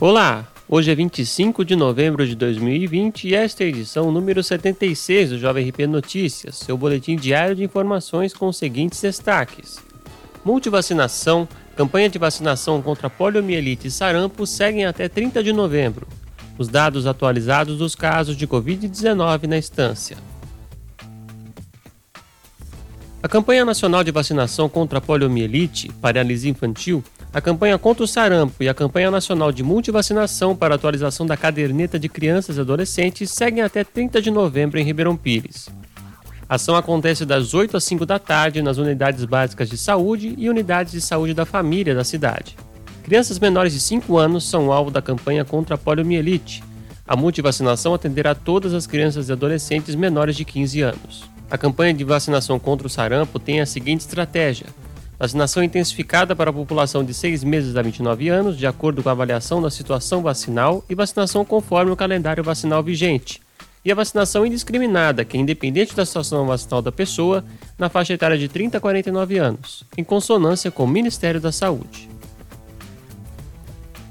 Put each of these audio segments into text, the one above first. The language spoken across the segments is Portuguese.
Olá, hoje é 25 de novembro de 2020 e esta é a edição número 76 do Jovem RP Notícias, seu boletim diário de informações com os seguintes destaques. Multivacinação, campanha de vacinação contra poliomielite e sarampo seguem até 30 de novembro. Os dados atualizados dos casos de Covid-19 na estância. A campanha nacional de vacinação contra poliomielite, paralisia infantil, a campanha contra o sarampo e a campanha nacional de multivacinação para atualização da caderneta de crianças e adolescentes seguem até 30 de novembro em Ribeirão Pires. A ação acontece das 8 às 5 da tarde nas unidades básicas de saúde e unidades de saúde da família da cidade. Crianças menores de 5 anos são alvo da campanha contra a poliomielite. A multivacinação atenderá todas as crianças e adolescentes menores de 15 anos. A campanha de vacinação contra o sarampo tem a seguinte estratégia: Vacinação intensificada para a população de 6 meses a 29 anos, de acordo com a avaliação da situação vacinal, e vacinação conforme o calendário vacinal vigente. E a vacinação indiscriminada, que é independente da situação vacinal da pessoa, na faixa etária de 30 a 49 anos, em consonância com o Ministério da Saúde.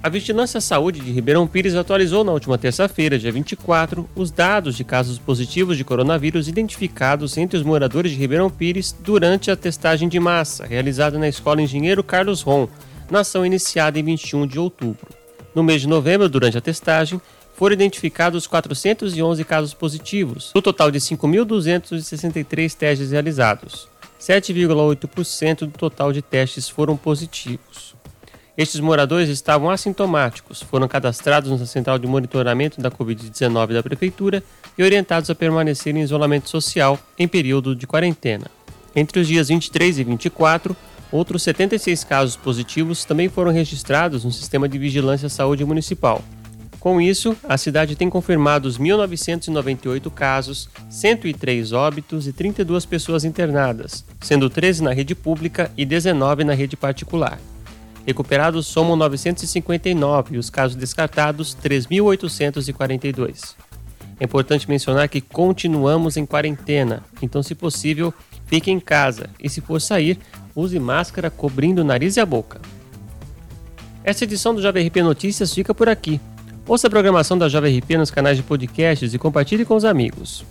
A Vigilância Saúde de Ribeirão Pires atualizou na última terça-feira, dia 24, os dados de casos positivos de coronavírus identificados entre os moradores de Ribeirão Pires durante a testagem de massa realizada na Escola Engenheiro Carlos Ron, na ação iniciada em 21 de outubro. No mês de novembro, durante a testagem, foram identificados 411 casos positivos, do total de 5.263 testes realizados. 7,8% do total de testes foram positivos. Estes moradores estavam assintomáticos, foram cadastrados na central de monitoramento da Covid-19 da Prefeitura e orientados a permanecer em isolamento social em período de quarentena. Entre os dias 23 e 24, outros 76 casos positivos também foram registrados no Sistema de Vigilância Saúde Municipal. Com isso, a cidade tem confirmados 1.998 casos, 103 óbitos e 32 pessoas internadas, sendo 13 na rede pública e 19 na rede particular. Recuperados somam 959 e os casos descartados 3.842. É importante mencionar que continuamos em quarentena, então, se possível, fique em casa e, se for sair, use máscara cobrindo o nariz e a boca. Essa edição do Jovem RP Notícias fica por aqui. Ouça a programação da Jovem RP nos canais de podcasts e compartilhe com os amigos.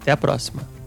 Até a próxima!